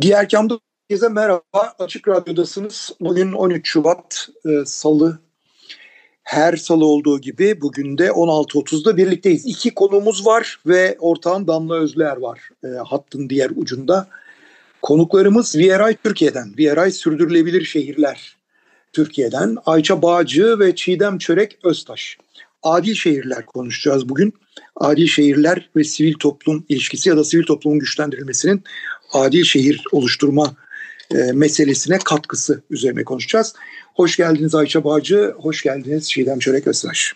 Diğer kamda herkese merhaba. Açık Radyo'dasınız. Bugün 13 Şubat e, Salı. Her salı olduğu gibi bugün de 16.30'da birlikteyiz. İki konumuz var ve ortağım Damla Özler var e, hattın diğer ucunda. Konuklarımız VRI Türkiye'den, VRI Sürdürülebilir Şehirler Türkiye'den Ayça Bağcı ve Çiğdem Çörek Öztaş. Adil şehirler konuşacağız bugün. Adil şehirler ve sivil toplum ilişkisi ya da sivil toplumun güçlendirilmesinin adil şehir oluşturma e, meselesine katkısı üzerine konuşacağız. Hoş geldiniz Ayça Bağcı, hoş geldiniz Çiğdem Çörek Öztaş.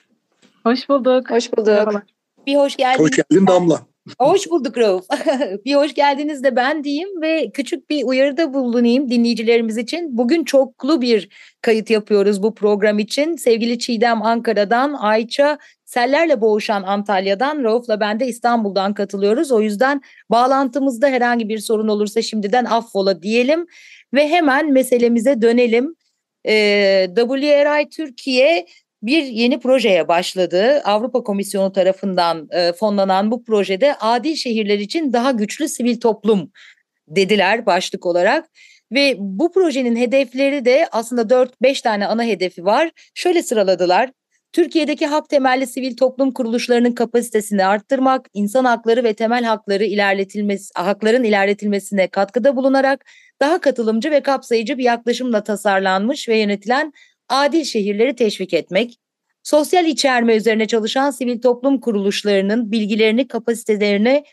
Hoş bulduk. Hoş bulduk. Bir hoş geldiniz. Hoş geldin Damla. Hoş bulduk Rauf. bir hoş geldiniz de ben diyeyim ve küçük bir uyarıda bulunayım dinleyicilerimiz için. Bugün çoklu bir kayıt yapıyoruz bu program için. Sevgili Çiğdem Ankara'dan, Ayça sellerle boğuşan Antalya'dan, Rauf'la ben de İstanbul'dan katılıyoruz. O yüzden bağlantımızda herhangi bir sorun olursa şimdiden affola diyelim ve hemen meselemize dönelim. Ee, WRI Türkiye bir yeni projeye başladı. Avrupa Komisyonu tarafından e, fonlanan bu projede adil şehirler için daha güçlü sivil toplum dediler başlık olarak. Ve bu projenin hedefleri de aslında 4-5 tane ana hedefi var. Şöyle sıraladılar. Türkiye'deki hak temelli sivil toplum kuruluşlarının kapasitesini arttırmak, insan hakları ve temel hakları ilerletilmesi, hakların ilerletilmesine katkıda bulunarak daha katılımcı ve kapsayıcı bir yaklaşımla tasarlanmış ve yönetilen adil şehirleri teşvik etmek, sosyal içerme üzerine çalışan sivil toplum kuruluşlarının bilgilerini, kapasitelerini,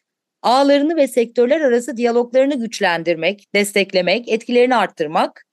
ağlarını ve sektörler arası diyaloglarını güçlendirmek, desteklemek, etkilerini arttırmak,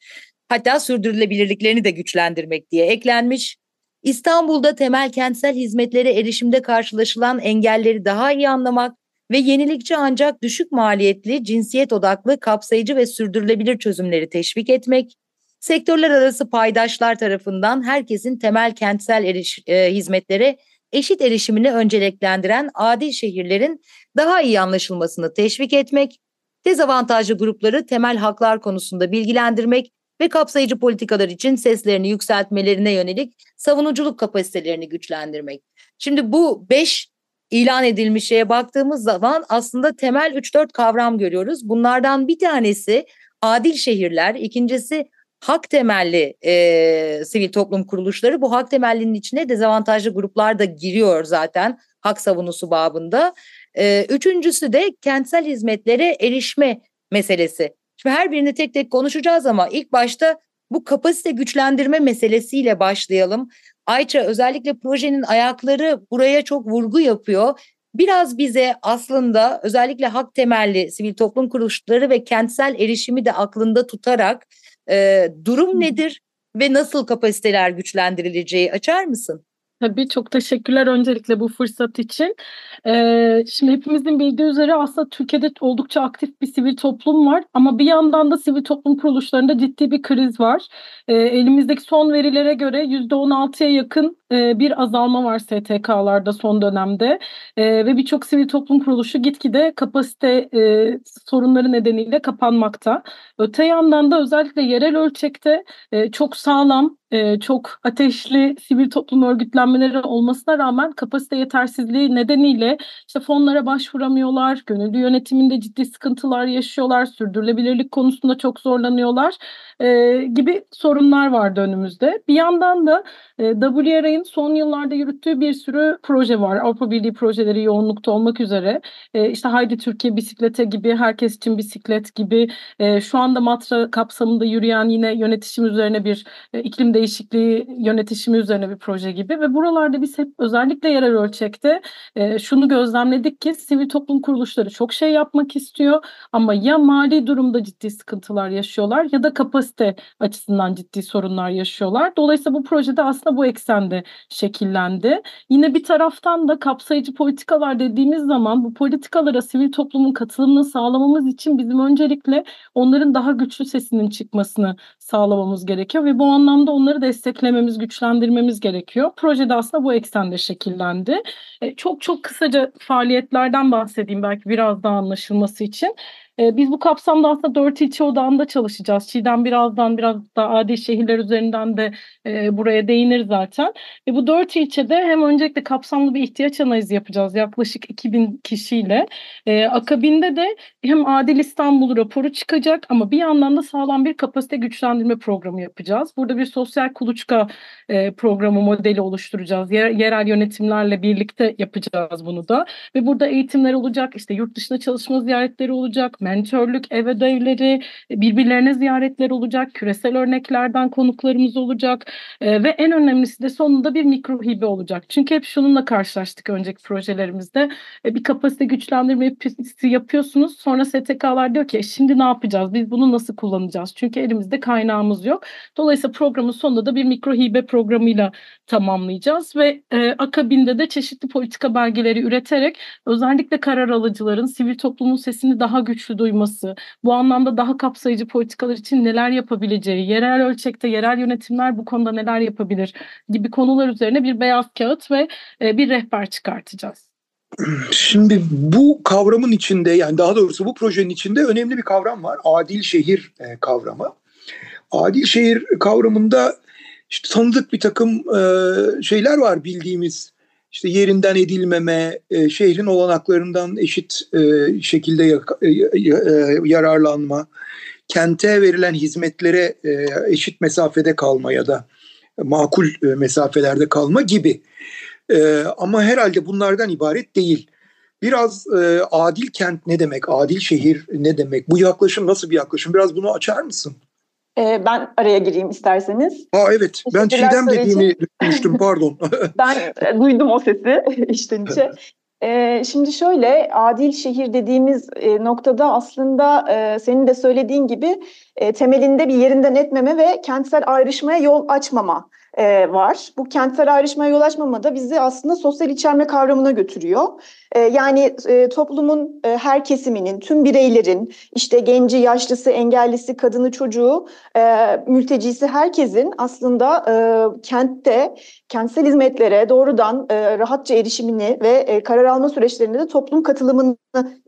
hatta sürdürülebilirliklerini de güçlendirmek diye eklenmiş. İstanbul'da temel kentsel hizmetlere erişimde karşılaşılan engelleri daha iyi anlamak ve yenilikçi ancak düşük maliyetli, cinsiyet odaklı, kapsayıcı ve sürdürülebilir çözümleri teşvik etmek, sektörler arası paydaşlar tarafından herkesin temel kentsel eriş, e, hizmetlere eşit erişimini önceliklendiren adil şehirlerin daha iyi anlaşılmasını teşvik etmek, dezavantajlı grupları temel haklar konusunda bilgilendirmek ve kapsayıcı politikalar için seslerini yükseltmelerine yönelik savunuculuk kapasitelerini güçlendirmek. Şimdi bu beş ilan edilmiş şeye baktığımız zaman aslında temel 3-4 kavram görüyoruz. Bunlardan bir tanesi adil şehirler, ikincisi hak temelli e, sivil toplum kuruluşları. Bu hak temellinin içine dezavantajlı gruplar da giriyor zaten hak savunusu babında. E, üçüncüsü de kentsel hizmetlere erişme meselesi. Şimdi her birini tek tek konuşacağız ama ilk başta bu kapasite güçlendirme meselesiyle başlayalım. Ayça özellikle projenin ayakları buraya çok vurgu yapıyor. Biraz bize aslında özellikle hak temelli sivil toplum kuruluşları ve kentsel erişimi de aklında tutarak e, durum nedir ve nasıl kapasiteler güçlendirileceği açar mısın? Tabii çok teşekkürler öncelikle bu fırsat için. Ee, şimdi hepimizin bildiği üzere aslında Türkiye'de oldukça aktif bir sivil toplum var ama bir yandan da sivil toplum kuruluşlarında ciddi bir kriz var. Ee, elimizdeki son verilere göre %16'ya yakın e, bir azalma var STK'larda son dönemde e, ve birçok sivil toplum kuruluşu gitgide kapasite e, sorunları nedeniyle kapanmakta. Öte yandan da özellikle yerel ölçekte e, çok sağlam e, çok ateşli sivil toplum örgütlenmeleri olmasına rağmen kapasite yetersizliği nedeniyle işte fonlara başvuramıyorlar, gönüllü yönetiminde ciddi sıkıntılar yaşıyorlar, sürdürülebilirlik konusunda çok zorlanıyorlar e, gibi sorunlar vardı önümüzde. Bir yandan da e, WRA'nın son yıllarda yürüttüğü bir sürü proje var. Avrupa Birliği projeleri yoğunlukta olmak üzere. E, işte Haydi Türkiye Bisiklete gibi, Herkes için Bisiklet gibi e, şu anda Matra kapsamında yürüyen yine yönetişim üzerine bir e, iklim değişikliği yönetişimi üzerine bir proje gibi ve buralarda biz hep özellikle yerel ölçekte e, şunu gözlemledik ki sivil toplum kuruluşları çok şey yapmak istiyor ama ya mali durumda ciddi sıkıntılar yaşıyorlar ya da kapasite açısından ciddi sorunlar yaşıyorlar. Dolayısıyla bu projede aslında bu eksende şekillendi. Yine bir taraftan da kapsayıcı politikalar dediğimiz zaman bu politikalara sivil toplumun katılımını sağlamamız için bizim öncelikle onların daha güçlü sesinin çıkmasını sağlamamız gerekiyor ve bu anlamda onları desteklememiz, güçlendirmemiz gerekiyor. Projede aslında bu eksende şekillendi. E, çok çok kısaca faaliyetlerden bahsedeyim belki biraz daha anlaşılması için. E, biz bu kapsamda aslında dört ilçe odağında çalışacağız. Çiğdem birazdan biraz daha adil şehirler üzerinden de e, buraya değinir zaten. Ve bu dört ilçede hem öncelikle kapsamlı bir ihtiyaç analizi yapacağız yaklaşık 2000 kişiyle. E, akabinde de hem Adil İstanbul raporu çıkacak ama bir yandan da sağlam bir kapasite güçlendirme programı yapacağız. Burada bir sosyal kuluçka e, programı modeli oluşturacağız. Yer, yerel yönetimlerle birlikte yapacağız bunu da. Ve burada eğitimler olacak, işte yurt dışında çalışma ziyaretleri olacak, mentörlük, ev ödevleri, birbirlerine ziyaretler olacak, küresel örneklerden konuklarımız olacak e, ve en önemlisi de sonunda bir mikro hibe olacak. Çünkü hep şununla karşılaştık önceki projelerimizde. E, bir kapasite güçlendirme yapıyorsunuz. Sonra STK'lar diyor ki e, şimdi ne yapacağız? Biz bunu nasıl kullanacağız? Çünkü elimizde kaynağımız yok. Dolayısıyla programın sonunda da bir mikro hibe programıyla tamamlayacağız ve e, akabinde de çeşitli politika belgeleri üreterek özellikle karar alıcıların sivil toplumun sesini daha güçlü duyması, bu anlamda daha kapsayıcı politikalar için neler yapabileceği, yerel ölçekte yerel yönetimler bu konuda neler yapabilir gibi konular üzerine bir beyaz kağıt ve e, bir rehber çıkartacağız. Şimdi bu kavramın içinde yani daha doğrusu bu projenin içinde önemli bir kavram var. Adil şehir e, kavramı. Adil şehir kavramında işte tanıdık bir takım e, şeyler var bildiğimiz. İşte yerinden edilmeme, e, şehrin olanaklarından eşit e, şekilde ya, e, e, yararlanma, kente verilen hizmetlere e, eşit mesafede kalma ya da makul e, mesafelerde kalma gibi. E, ama herhalde bunlardan ibaret değil. Biraz e, adil kent ne demek, adil şehir ne demek, bu yaklaşım nasıl bir yaklaşım? Biraz bunu açar mısın? Ee, ben araya gireyim isterseniz. Aa evet ben Çiğdem dediğini düşünmüştüm pardon. ben e, duydum o sesi içten içe. Ee, şimdi şöyle adil şehir dediğimiz e, noktada aslında e, senin de söylediğin gibi e, temelinde bir yerinden etmeme ve kentsel ayrışmaya yol açmama e, var. Bu kentsel ayrışmaya yol açmama da bizi aslında sosyal içerme kavramına götürüyor. E, yani e, toplumun e, her kesiminin, tüm bireylerin, işte genci, yaşlısı, engellisi, kadını, çocuğu, e, mültecisi herkesin aslında e, kentte kentsel hizmetlere doğrudan e, rahatça erişimini ve e, karar alma süreçlerinde de toplum katılımını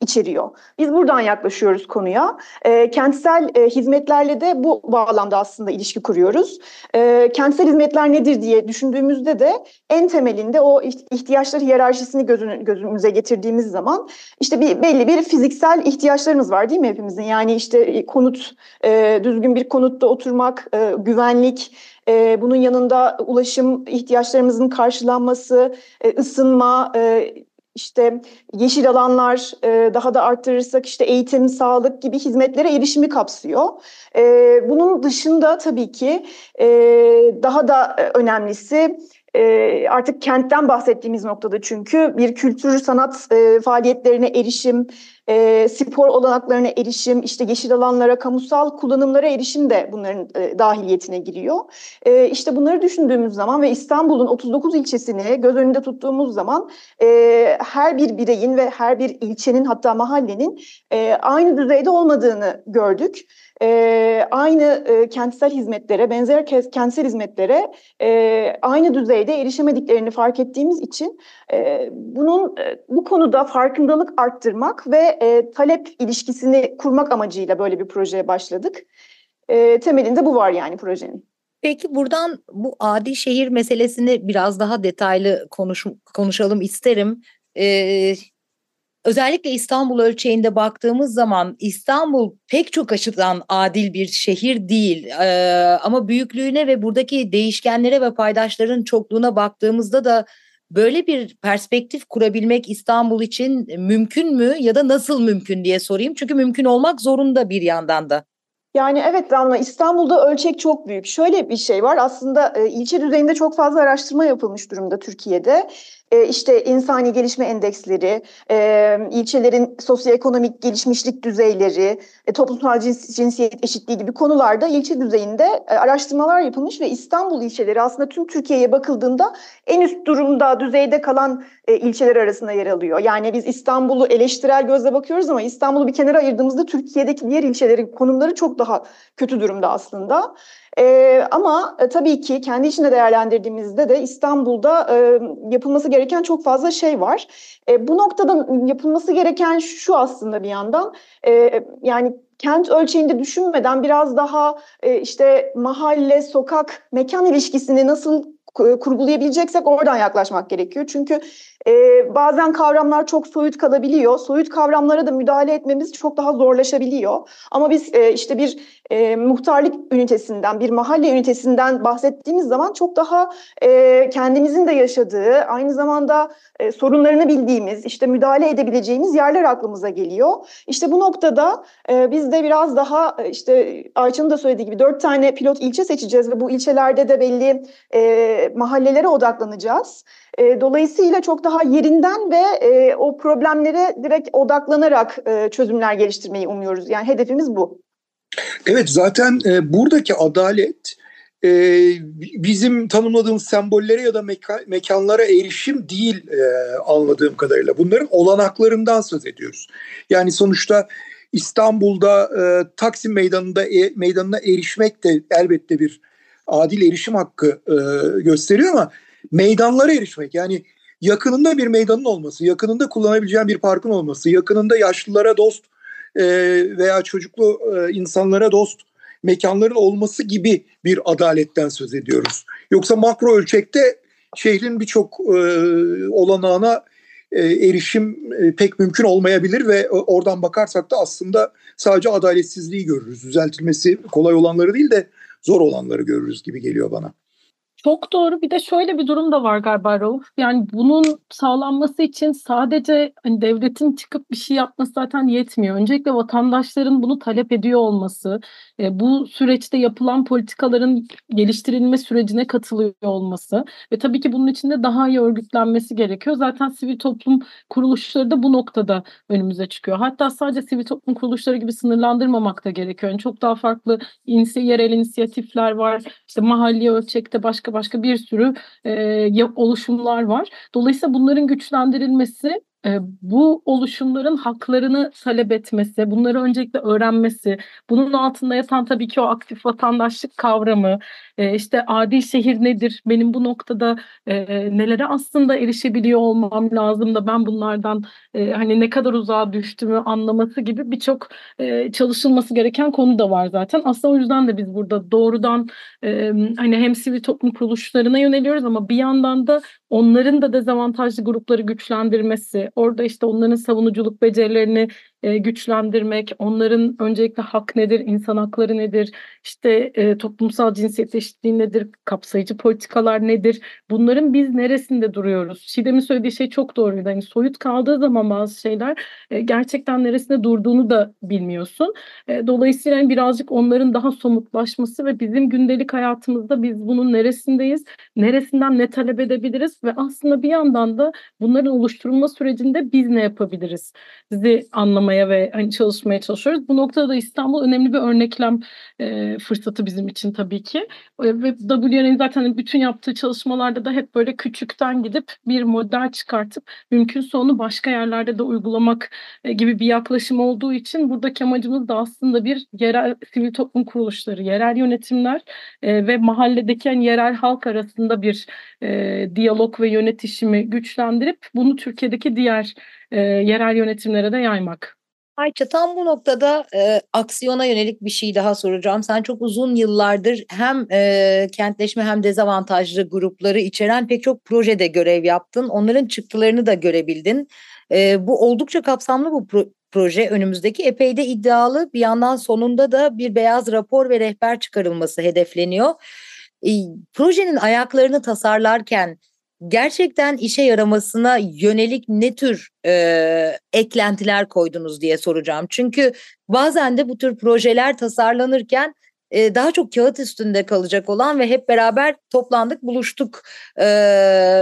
içeriyor. Biz buradan yaklaşıyoruz konuya. E, kentsel e, hizmetlerle de bu bağlamda aslında ilişki kuruyoruz. E, kentsel hizmetler nedir diye düşündüğümüzde de en temelinde o ihtiyaçlar hiyerarşisini gözün, gözümüze getirdiğimiz zaman işte bir belli bir fiziksel ihtiyaçlarımız var değil mi hepimizin? Yani işte konut, e, düzgün bir konutta oturmak, e, güvenlik, e, bunun yanında ulaşım ihtiyaçlarımızın karşılanması, e, ısınma, e, işte yeşil alanlar e, daha da arttırırsak işte eğitim, sağlık gibi hizmetlere erişimi kapsıyor. E, bunun dışında tabii ki e, daha da önemlisi e, artık kentten bahsettiğimiz noktada çünkü bir kültür sanat e, faaliyetlerine erişim, e, spor olanaklarına erişim, işte yeşil alanlara, kamusal kullanımlara erişim de bunların dahiliyetine giriyor. E, işte bunları düşündüğümüz zaman ve İstanbul'un 39 ilçesini göz önünde tuttuğumuz zaman her bir bireyin ve her bir ilçenin hatta mahallenin aynı düzeyde olmadığını gördük e, aynı e, kentsel hizmetlere, benzer kentsel hizmetlere e, aynı düzeyde erişemediklerini fark ettiğimiz için e, bunun e, bu konuda farkındalık arttırmak ve e, talep ilişkisini kurmak amacıyla böyle bir projeye başladık. E, temelinde bu var yani projenin. Peki buradan bu adi şehir meselesini biraz daha detaylı konuş, konuşalım isterim. Ee, Özellikle İstanbul ölçeğinde baktığımız zaman İstanbul pek çok açıdan adil bir şehir değil. Ee, ama büyüklüğüne ve buradaki değişkenlere ve paydaşların çokluğuna baktığımızda da böyle bir perspektif kurabilmek İstanbul için mümkün mü ya da nasıl mümkün diye sorayım. Çünkü mümkün olmak zorunda bir yandan da. Yani evet Damla İstanbul'da ölçek çok büyük. Şöyle bir şey var aslında e, ilçe düzeyinde çok fazla araştırma yapılmış durumda Türkiye'de. E, işte insani gelişme endeksleri, e, ilçelerin sosyoekonomik gelişmişlik düzeyleri, e, toplumsal cins, cinsiyet eşitliği gibi konularda ilçe düzeyinde e, araştırmalar yapılmış ve İstanbul ilçeleri aslında tüm Türkiye'ye bakıldığında en üst durumda, düzeyde kalan e, ilçeler arasında yer alıyor. Yani biz İstanbul'u eleştirel gözle bakıyoruz ama İstanbul'u bir kenara ayırdığımızda Türkiye'deki diğer ilçelerin konumları çok daha kötü durumda aslında. E, ama e, tabii ki kendi içinde değerlendirdiğimizde de İstanbul'da e, yapılması gereken çok fazla şey var. E, bu noktada yapılması gereken şu aslında bir yandan e, yani kent ölçeğinde düşünmeden biraz daha e, işte mahalle, sokak, mekan ilişkisini nasıl kurgulayabileceksek oradan yaklaşmak gerekiyor. Çünkü e, bazen kavramlar çok soyut kalabiliyor. Soyut kavramlara da müdahale etmemiz çok daha zorlaşabiliyor. Ama biz e, işte bir e, muhtarlık ünitesinden, bir mahalle ünitesinden bahsettiğimiz zaman çok daha e, kendimizin de yaşadığı, aynı zamanda e, sorunlarını bildiğimiz, işte müdahale edebileceğimiz yerler aklımıza geliyor. İşte bu noktada e, biz de biraz daha e, işte Ayça'nın da söylediği gibi dört tane pilot ilçe seçeceğiz ve bu ilçelerde de belli e, mahallelere odaklanacağız. E, dolayısıyla çok daha yerinden ve e, o problemlere direkt odaklanarak e, çözümler geliştirmeyi umuyoruz. Yani hedefimiz bu. Evet zaten e, buradaki adalet e, bizim tanımladığımız sembollere ya da meka, mekanlara erişim değil e, anladığım kadarıyla. Bunların olanaklarından söz ediyoruz. Yani sonuçta İstanbul'da e, Taksim Meydanı'nda e, meydanına erişmek de elbette bir adil erişim hakkı e, gösteriyor ama meydanlara erişmek yani yakınında bir meydanın olması, yakınında kullanabileceğin bir parkın olması, yakınında yaşlılara dost e, veya çocuklu e, insanlara dost mekanların olması gibi bir adaletten söz ediyoruz. Yoksa makro ölçekte şehrin birçok e, olanağına e, erişim e, pek mümkün olmayabilir ve oradan bakarsak da aslında sadece adaletsizliği görürüz. Düzeltilmesi kolay olanları değil de zor olanları görürüz gibi geliyor bana. Çok doğru. Bir de şöyle bir durum da var galiba Rauf. Yani bunun sağlanması için sadece hani devletin çıkıp bir şey yapması zaten yetmiyor. Öncelikle vatandaşların bunu talep ediyor olması, e, bu süreçte yapılan politikaların geliştirilme sürecine katılıyor olması ve tabii ki bunun için de daha iyi örgütlenmesi gerekiyor. Zaten sivil toplum kuruluşları da bu noktada önümüze çıkıyor. Hatta sadece sivil toplum kuruluşları gibi sınırlandırmamak da gerekiyor. Yani çok daha farklı insi, yerel inisiyatifler var. İşte mahalli ölçekte başka başka bir sürü e, oluşumlar var. Dolayısıyla bunların güçlendirilmesi bu oluşumların haklarını talep etmesi, bunları öncelikle öğrenmesi, bunun altında yatan tabii ki o aktif vatandaşlık kavramı, işte adil şehir nedir, benim bu noktada nelere aslında erişebiliyor olmam lazım da ben bunlardan hani ne kadar uzağa düştüğümü anlaması gibi birçok çalışılması gereken konu da var zaten. Aslında o yüzden de biz burada doğrudan hani hem sivil toplum kuruluşlarına yöneliyoruz ama bir yandan da onların da dezavantajlı grupları güçlendirmesi, orada işte onların savunuculuk becerilerini e, güçlendirmek, onların öncelikle hak nedir, insan hakları nedir, işte e, toplumsal cinsiyet eşitliği nedir, kapsayıcı politikalar nedir, bunların biz neresinde duruyoruz? Şidem'in söylediği şey çok doğruydu. Hani soyut kaldığı zaman bazı şeyler e, gerçekten neresinde durduğunu da bilmiyorsun. Dolayısıyla hani birazcık onların daha somutlaşması ve bizim gündelik hayatımızda biz bunun neresindeyiz, neresinden ne talep edebiliriz ve aslında bir yandan da bunların oluşturulma sürecinde biz ne yapabiliriz? Bizi anlamaya yapmaya ve hani çalışmaya çalışıyoruz. Bu noktada da İstanbul önemli bir örneklem e, fırsatı bizim için tabii ki. E, ve WN'in zaten bütün yaptığı çalışmalarda da hep böyle küçükten gidip bir model çıkartıp mümkünse onu başka yerlerde de uygulamak e, gibi bir yaklaşım olduğu için buradaki amacımız da aslında bir yerel sivil toplum kuruluşları, yerel yönetimler e, ve mahalledeki yani yerel halk arasında bir e, diyalog ve yönetişimi güçlendirip bunu Türkiye'deki diğer e, yerel yönetimlere de yaymak. Ayça tam bu noktada e, aksiyona yönelik bir şey daha soracağım. Sen çok uzun yıllardır hem e, kentleşme hem dezavantajlı grupları içeren pek çok projede görev yaptın. Onların çıktılarını da görebildin. E, bu oldukça kapsamlı bu pro- proje önümüzdeki epey de iddialı. Bir yandan sonunda da bir beyaz rapor ve rehber çıkarılması hedefleniyor. E, projenin ayaklarını tasarlarken gerçekten işe yaramasına yönelik ne tür e, eklentiler koydunuz diye soracağım. Çünkü bazen de bu tür projeler tasarlanırken e, daha çok kağıt üstünde kalacak olan ve hep beraber toplandık, buluştuk e,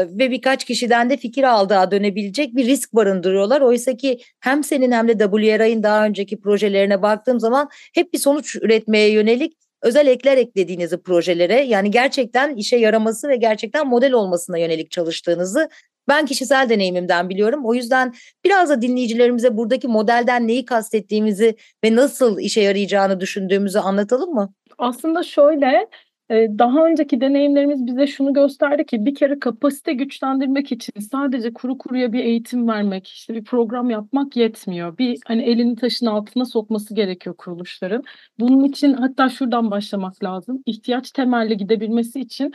ve birkaç kişiden de fikir aldığa dönebilecek bir risk barındırıyorlar. Oysa ki hem senin hem de WRI'nin daha önceki projelerine baktığım zaman hep bir sonuç üretmeye yönelik özel ekler eklediğinizi projelere yani gerçekten işe yaraması ve gerçekten model olmasına yönelik çalıştığınızı ben kişisel deneyimimden biliyorum. O yüzden biraz da dinleyicilerimize buradaki modelden neyi kastettiğimizi ve nasıl işe yarayacağını düşündüğümüzü anlatalım mı? Aslında şöyle daha önceki deneyimlerimiz bize şunu gösterdi ki bir kere kapasite güçlendirmek için sadece kuru kuruya bir eğitim vermek, işte bir program yapmak yetmiyor. Bir hani elini taşın altına sokması gerekiyor kuruluşların. Bunun için hatta şuradan başlamak lazım. İhtiyaç temelli gidebilmesi için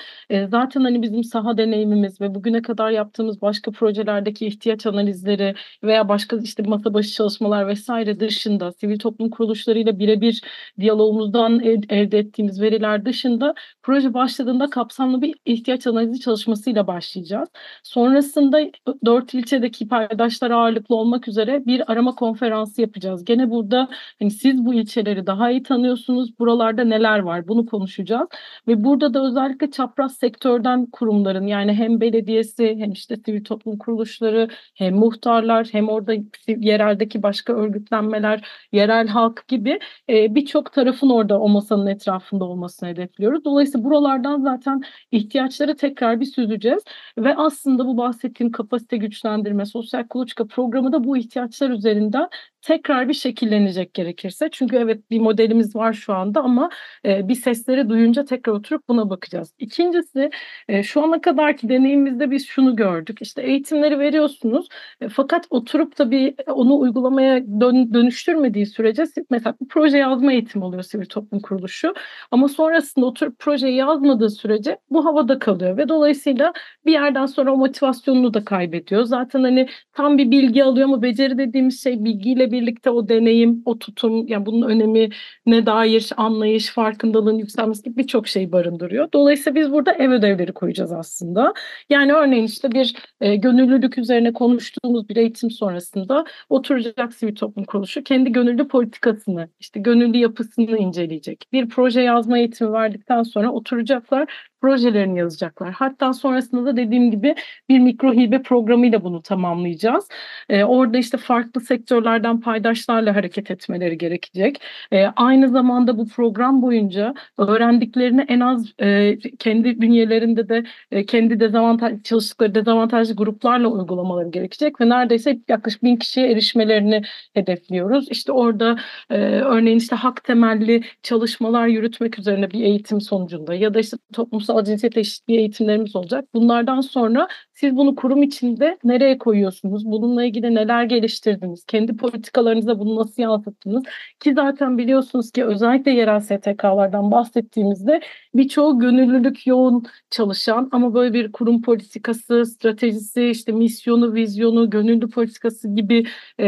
zaten hani bizim saha deneyimimiz ve bugüne kadar yaptığımız başka projelerdeki ihtiyaç analizleri veya başka işte masa başı çalışmalar vesaire dışında sivil toplum kuruluşlarıyla birebir diyalogumuzdan elde ettiğimiz veriler dışında proje başladığında kapsamlı bir ihtiyaç analizi çalışmasıyla başlayacağız. Sonrasında dört ilçedeki paydaşlar ağırlıklı olmak üzere bir arama konferansı yapacağız. Gene burada hani siz bu ilçeleri daha iyi tanıyorsunuz. Buralarda neler var bunu konuşacağız. Ve burada da özellikle çapraz sektörden kurumların yani hem belediyesi hem işte sivil toplum kuruluşları hem muhtarlar hem orada yereldeki başka örgütlenmeler, yerel halk gibi birçok tarafın orada o masanın etrafında olmasını hedefliyoruz. Dolayısıyla buralardan zaten ihtiyaçları tekrar bir süzeceğiz ve aslında bu bahsettiğim kapasite güçlendirme, sosyal kuluçka programı da bu ihtiyaçlar üzerinden tekrar bir şekillenecek gerekirse. Çünkü evet bir modelimiz var şu anda ama e, bir sesleri duyunca tekrar oturup buna bakacağız. İkincisi e, şu ana kadarki deneyimimizde biz şunu gördük. İşte eğitimleri veriyorsunuz e, fakat oturup da bir onu uygulamaya dön, dönüştürmediği sürece mesela bir proje yazma eğitimi oluyor sivil toplum kuruluşu ama sonrasında oturup projeyi yazmadığı sürece bu havada kalıyor ve dolayısıyla bir yerden sonra o motivasyonunu da kaybediyor. Zaten hani tam bir bilgi alıyor ama beceri dediğimiz şey bilgiyle birlikte o deneyim, o tutum, yani bunun önemi ne dair anlayış, farkındalığın yükselmesi gibi birçok şey barındırıyor. Dolayısıyla biz burada ev ödevleri koyacağız aslında. Yani örneğin işte bir e, gönüllülük üzerine konuştuğumuz bir eğitim sonrasında oturacak sivil toplum kuruluşu kendi gönüllü politikasını, işte gönüllü yapısını inceleyecek. Bir proje yazma eğitimi verdikten sonra oturacaklar projelerini yazacaklar. Hatta sonrasında da dediğim gibi bir mikro hibe programıyla bunu tamamlayacağız. Ee, orada işte farklı sektörlerden paydaşlarla hareket etmeleri gerekecek. Ee, aynı zamanda bu program boyunca öğrendiklerini en az e, kendi bünyelerinde de e, kendi dezavantaj çalıştıkları dezavantajlı gruplarla uygulamaları gerekecek ve neredeyse yaklaşık bin kişiye erişmelerini hedefliyoruz. İşte orada e, örneğin işte hak temelli çalışmalar yürütmek üzerine bir eğitim sonucunda ya da işte toplumsal toplumsal cinsiyet eşitliği eğitimlerimiz olacak. Bunlardan sonra siz bunu kurum içinde nereye koyuyorsunuz? Bununla ilgili neler geliştirdiniz? Kendi politikalarınızda bunu nasıl yansıttınız? Ki zaten biliyorsunuz ki özellikle yerel STK'lardan bahsettiğimizde birçoğu gönüllülük yoğun çalışan ama böyle bir kurum politikası, stratejisi, işte misyonu, vizyonu, gönüllü politikası gibi e,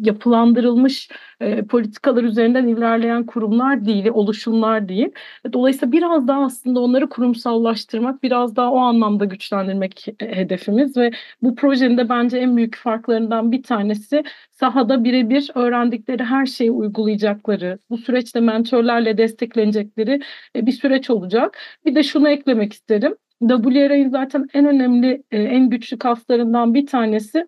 yapılandırılmış e, politikalar üzerinden ilerleyen kurumlar değil, oluşumlar değil. Dolayısıyla biraz daha aslında onları kurumsallaştırmak, biraz daha o anlamda güçlendirmek hedefimiz ve bu projenin de bence en büyük farklarından bir tanesi sahada birebir öğrendikleri her şeyi uygulayacakları, bu süreçte mentorlarla desteklenecekleri e, bir süreç olacak. Bir de şunu eklemek isterim. WRA'nın zaten en önemli, e, en güçlü kaslarından bir tanesi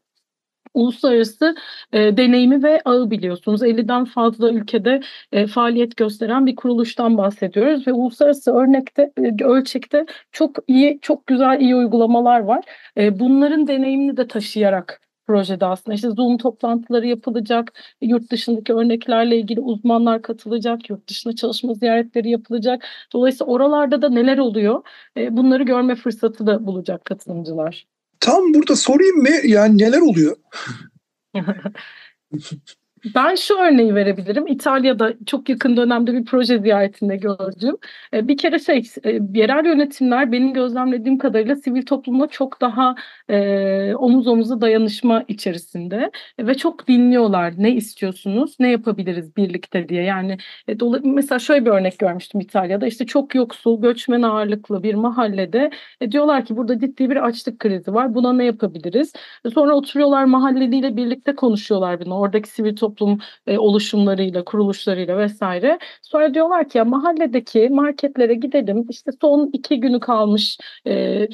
uluslararası e, deneyimi ve ağı biliyorsunuz. 50'den fazla ülkede e, faaliyet gösteren bir kuruluştan bahsediyoruz ve uluslararası örnekte e, ölçekte çok iyi, çok güzel iyi uygulamalar var. E, bunların deneyimini de taşıyarak projede aslında işte Zoom toplantıları yapılacak, yurt dışındaki örneklerle ilgili uzmanlar katılacak, yurt dışında çalışma ziyaretleri yapılacak. Dolayısıyla oralarda da neler oluyor e, bunları görme fırsatı da bulacak katılımcılar. Tam burada sorayım mı? Yani neler oluyor? Ben şu örneği verebilirim. İtalya'da çok yakın dönemde bir proje ziyaretinde gördüm. E, bir kere şey, e, yerel yönetimler benim gözlemlediğim kadarıyla sivil toplumla çok daha e, omuz omuza dayanışma içerisinde ve çok dinliyorlar. Ne istiyorsunuz, ne yapabiliriz birlikte diye. Yani e, mesela şöyle bir örnek görmüştüm İtalya'da. İşte çok yoksul, göçmen ağırlıklı bir mahallede e, diyorlar ki burada ciddi bir açlık krizi var. Buna ne yapabiliriz? Sonra oturuyorlar mahalleliyle birlikte konuşuyorlar bunu. Oradaki sivil toplum toplum e, oluşumlarıyla, kuruluşlarıyla vesaire. Sonra diyorlar ki ya mahalledeki marketlere gidelim işte son iki günü kalmış e,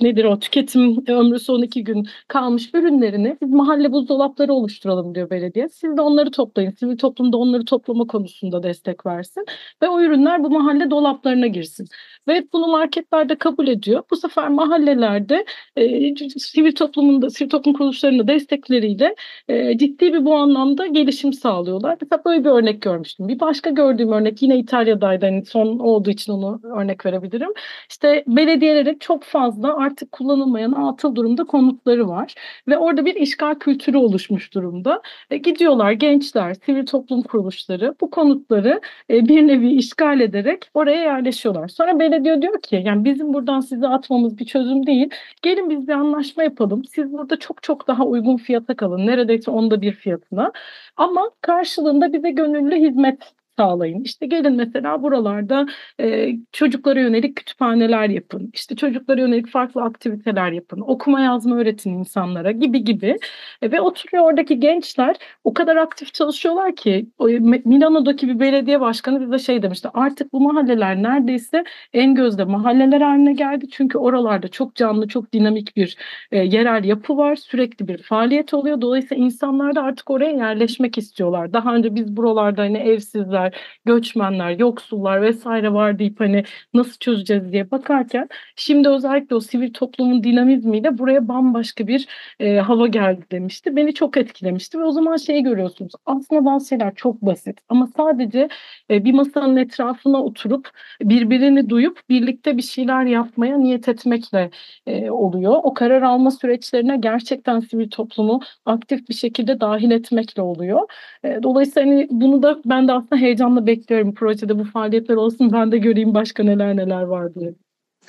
nedir o tüketim ömrü son iki gün kalmış ürünlerini biz mahalle buzdolapları oluşturalım diyor belediye. Siz de onları toplayın. Sivil toplumda onları toplama konusunda destek versin ve o ürünler bu mahalle dolaplarına girsin. Ve bunu marketlerde kabul ediyor. Bu sefer mahallelerde e, sivil toplumunda, sivil toplum kuruluşlarının destekleriyle e, ciddi bir bu anlamda gelişim sağlıyorlar. Mesela böyle bir örnek görmüştüm. Bir başka gördüğüm örnek yine İtalya'daydı. Hani son olduğu için onu örnek verebilirim. İşte belediyelerin çok fazla artık kullanılmayan atıl durumda konutları var. Ve orada bir işgal kültürü oluşmuş durumda. E, gidiyorlar gençler, sivil toplum kuruluşları bu konutları e, bir nevi işgal ederek oraya yerleşiyorlar. Sonra belediye diyor ki yani bizim buradan sizi atmamız bir çözüm değil. Gelin biz bir anlaşma yapalım. Siz burada çok çok daha uygun fiyata kalın. Neredeyse onda bir fiyatına. Ama karşılığında bize gönüllü hizmet sağlayın. İşte gelin mesela buralarda e, çocuklara yönelik kütüphaneler yapın. İşte çocuklara yönelik farklı aktiviteler yapın. Okuma yazma öğretin insanlara gibi gibi. E, ve oturuyor oradaki gençler o kadar aktif çalışıyorlar ki o, Milano'daki bir belediye başkanı bize şey demişti. Artık bu mahalleler neredeyse en gözde mahalleler haline geldi. Çünkü oralarda çok canlı, çok dinamik bir e, yerel yapı var. Sürekli bir faaliyet oluyor. Dolayısıyla insanlar da artık oraya yerleşmek istiyorlar. Daha önce biz buralarda hani evsizler göçmenler, göçmenler, yoksullar vesaire var deyip hani nasıl çözeceğiz diye bakarken şimdi özellikle o sivil toplumun dinamizmiyle buraya bambaşka bir e, hava geldi demişti. Beni çok etkilemişti ve o zaman şeyi görüyorsunuz. Aslında bazı şeyler çok basit ama sadece e, bir masanın etrafına oturup birbirini duyup birlikte bir şeyler yapmaya niyet etmekle e, oluyor. O karar alma süreçlerine gerçekten sivil toplumu aktif bir şekilde dahil etmekle oluyor. E, dolayısıyla hani bunu da ben de aslında heyecanla bekliyorum projede bu faaliyetler olsun ben de göreyim başka neler neler var diye.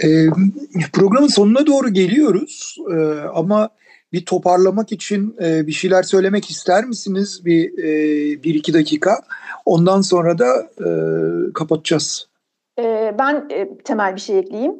E, programın sonuna doğru geliyoruz e, ama bir toparlamak için e, bir şeyler söylemek ister misiniz bir, e, bir iki dakika? Ondan sonra da e, kapatacağız. E, ben e, temel bir şey ekleyeyim.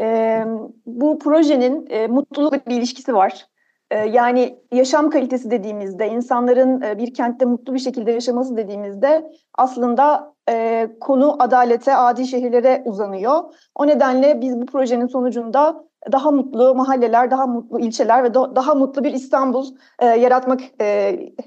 E, bu projenin e, mutlulukla bir ilişkisi var. Ee, yani yaşam kalitesi dediğimizde, insanların e, bir kentte mutlu bir şekilde yaşaması dediğimizde aslında e, konu adalete, adil şehirlere uzanıyor. O nedenle biz bu projenin sonucunda daha mutlu mahalleler, daha mutlu ilçeler ve daha mutlu bir İstanbul e, yaratmak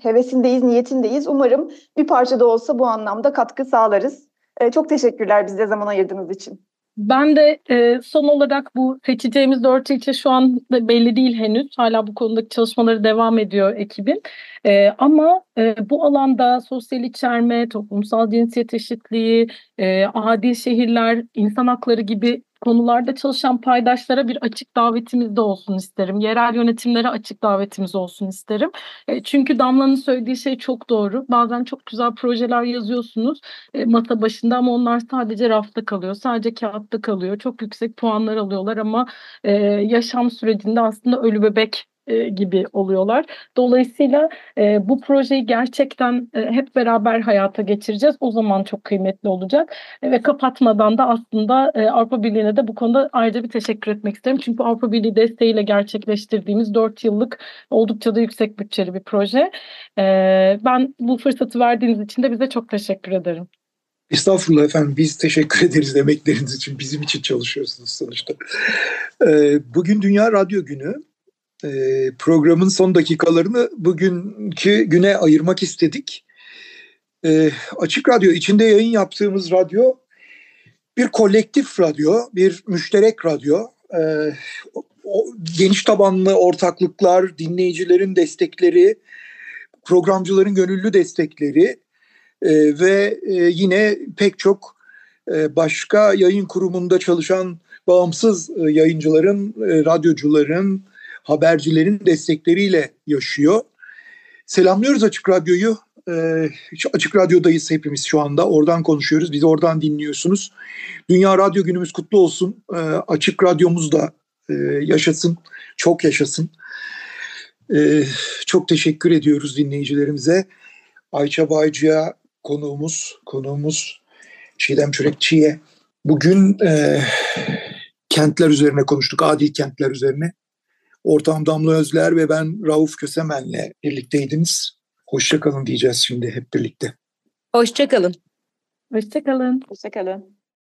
hevesindeyiz, niyetindeyiz. Umarım bir parça da olsa bu anlamda katkı sağlarız. çok teşekkürler bize zaman ayırdığınız için. Ben de e, son olarak bu seçeceğimiz dört ilçe şu an belli değil henüz. Hala bu konudaki çalışmaları devam ediyor ekibin. E, ama e, bu alanda sosyal içerme, toplumsal cinsiyet eşitliği, e, adil şehirler, insan hakları gibi konularda çalışan paydaşlara bir açık davetimiz de olsun isterim. Yerel yönetimlere açık davetimiz olsun isterim. E, çünkü Damla'nın söylediği şey çok doğru. Bazen çok güzel projeler yazıyorsunuz e, masa başında ama onlar sadece rafta kalıyor. Sadece kağıtta kalıyor. Çok yüksek puanlar alıyorlar ama e, yaşam sürecinde aslında ölü bebek e, gibi oluyorlar. Dolayısıyla e, bu projeyi gerçekten e, hep beraber hayata geçireceğiz. O zaman çok kıymetli olacak. E, ve kapatmadan da aslında e, Avrupa Birliği'ne de bu konuda ayrıca bir teşekkür etmek isterim. Çünkü Avrupa Birliği desteğiyle gerçekleştirdiğimiz 4 yıllık oldukça da yüksek bütçeli bir proje. E, ben bu fırsatı verdiğiniz için de bize çok teşekkür ederim. Estağfurullah efendim biz teşekkür ederiz emekleriniz için. Bizim için çalışıyorsunuz sonuçta. Ee, bugün Dünya Radyo Günü. Ee, programın son dakikalarını bugünkü güne ayırmak istedik. E, Açık Radyo içinde yayın yaptığımız radyo bir kolektif radyo, bir müşterek radyo. E, o, geniş tabanlı ortaklıklar, dinleyicilerin destekleri, programcıların gönüllü destekleri e, ve e, yine pek çok e, başka yayın kurumunda çalışan bağımsız e, yayıncıların, e, radyocuların, habercilerin destekleriyle yaşıyor. Selamlıyoruz Açık Radyo'yu. Ee, Açık Radyo'dayız hepimiz şu anda. Oradan konuşuyoruz. Bizi oradan dinliyorsunuz. Dünya Radyo Günümüz kutlu olsun. Ee, Açık Radyomuz da e, yaşasın. Çok yaşasın. Ee, çok teşekkür ediyoruz dinleyicilerimize. Ayça Baycı'ya konuğumuz, konuğumuz Çiğdem Çörekçi'ye. Bugün e, kentler üzerine konuştuk, adil kentler üzerine. Ortam Damla Özler ve ben Rauf Kösemen'le birlikteydiniz. Hoşçakalın diyeceğiz şimdi hep birlikte. Hoşçakalın. Hoşçakalın. Hoşçakalın.